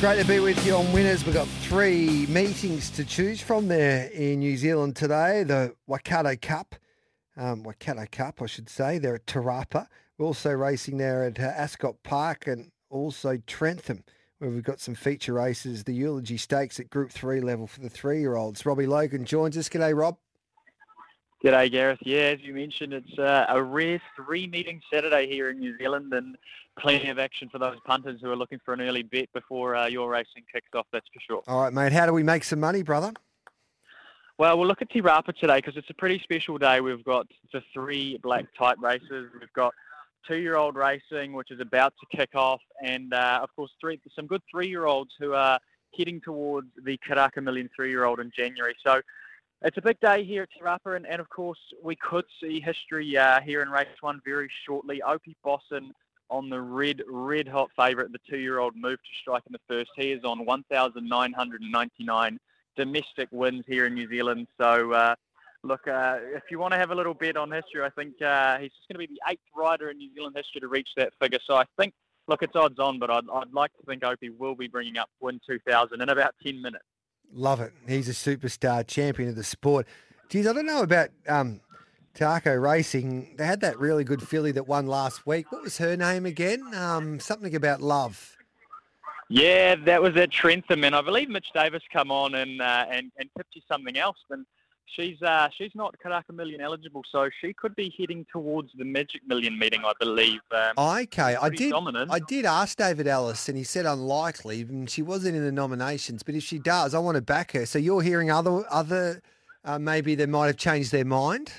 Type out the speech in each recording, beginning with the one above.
Great to be with you on Winners. We've got three meetings to choose from there in New Zealand today. The Waikato Cup, um, Waikato Cup, I should say. They're at Te Rapa. We're also racing there at uh, Ascot Park and also Trentham, where we've got some feature races. The Eulogy Stakes at Group 3 level for the three-year-olds. Robbie Logan joins us. G'day, Rob. G'day, Gareth. Yeah, as you mentioned, it's uh, a rare three-meeting Saturday here in New Zealand and plenty of action for those punters who are looking for an early bet before uh, your racing kicks off, that's for sure. All right, mate. How do we make some money, brother? Well, we'll look at Te Rapa today because it's a pretty special day. We've got the three black type races. We've got two-year-old racing, which is about to kick off, and uh, of course, three, some good three-year-olds who are heading towards the Karaka Million three-year-old in January. So it's a big day here at Te Rapa, and, and of course, we could see history uh, here in race one very shortly. Opie Bosson on the red, red hot favourite, the two-year-old moved to strike in the first. He is on 1,999 domestic wins here in New Zealand. So, uh, look, uh, if you want to have a little bet on history, I think uh, he's just going to be the eighth rider in New Zealand history to reach that figure. So I think, look, it's odds on, but I'd, I'd like to think Opie will be bringing up win 2,000 in about 10 minutes. Love it. He's a superstar champion of the sport. Geez, I don't know about um, Te Akau Racing. They had that really good filly that won last week. What was her name again? Um, something about love. Yeah, that was at Trentham, and I believe Mitch Davis come on and uh, and and tipped you something else. And she's uh, she's not Karaka Million eligible, so she could be heading towards the Magic Million meeting, I believe. Um, okay, I did. Dominant. I did ask David Ellis, and he said unlikely, and she wasn't in the nominations. But if she does, I want to back her. So you're hearing other other uh, maybe they might have changed their mind.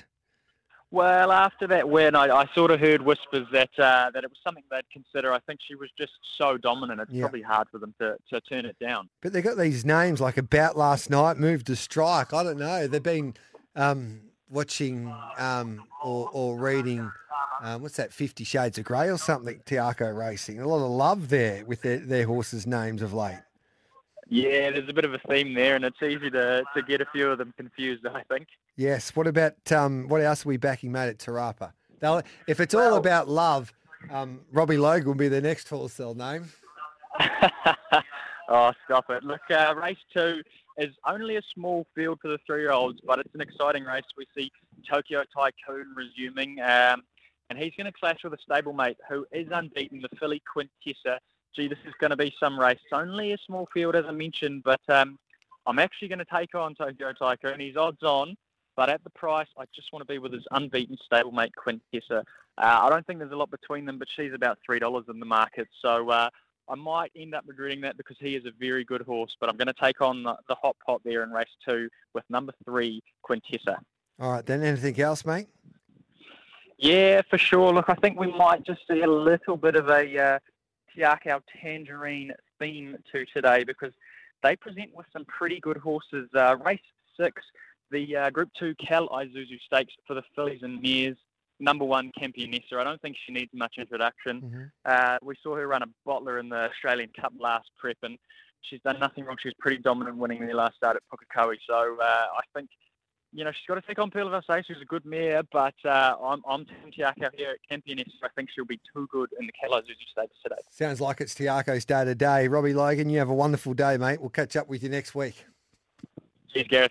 Well, after that win, I, I sort of heard whispers that uh, that it was something they'd consider. I think she was just so dominant; it's Yeah. probably hard for them to, to turn it down. But they got these names like about last night, moved to strike. I don't know. They've been um, watching um, or, or reading. Um, what's that? Fifty Shades of Grey or something? Te Akau Racing. A lot of love there with their, their horses' names of late. Yeah, there's a bit of a theme there, and it's easy to, to get a few of them confused. I think. Yes. What about um, what else are we backing, mate, at Te Rapa? They'll, if it's all Well- about love, um, Robbie Logan will be the next horse they'll name. oh, stop it! Look, uh, race two is only a small field for the three-year-olds, but it's an exciting race. We see Tokyo Tycoon resuming, um, and he's going to clash with a stablemate who is unbeaten, the filly Quintessa. Gee, this is going to be some race. It's only a small field, as I mentioned, but um, I'm actually going to take on Tokyo Tycoon. He's odds on, but at the price, I just want to be with his unbeaten stablemate Quintessa. Uh, I don't think there's a lot between them, but she's about three dollars in the market. So uh, I might end up regretting that because he is a very good horse. But I'm going to take on the, the hot pot there in race two with number three Quintessa. All right, then. Anything else, mate? Yeah, for sure. Look, I think we might just see a little bit of a uh, Te Akau Tangerine theme to today because they present with some pretty good horses. Uh, race six, the uh, Group Two Cal Isuzu Stakes for the fillies and mares. Number one, Campionessa. I don't think she needs much introduction. Mm-hmm. Uh, we saw her run a bottler in the Australian Cup last prep, and she's done nothing wrong. She was pretty dominant winning their last start at Pukekohe. So uh, I think, you know, she's got to take on Pearl of Alsace, who's a good mare, but uh, I'm, I'm Team Te Akau here at Campionessa. I think she'll be too good in the Cal Isuzu Stakes today. Sounds like it's Te Akau's day today. Robbie Logan, you have a wonderful day, mate. We'll catch up with you next week. Cheers, Gareth.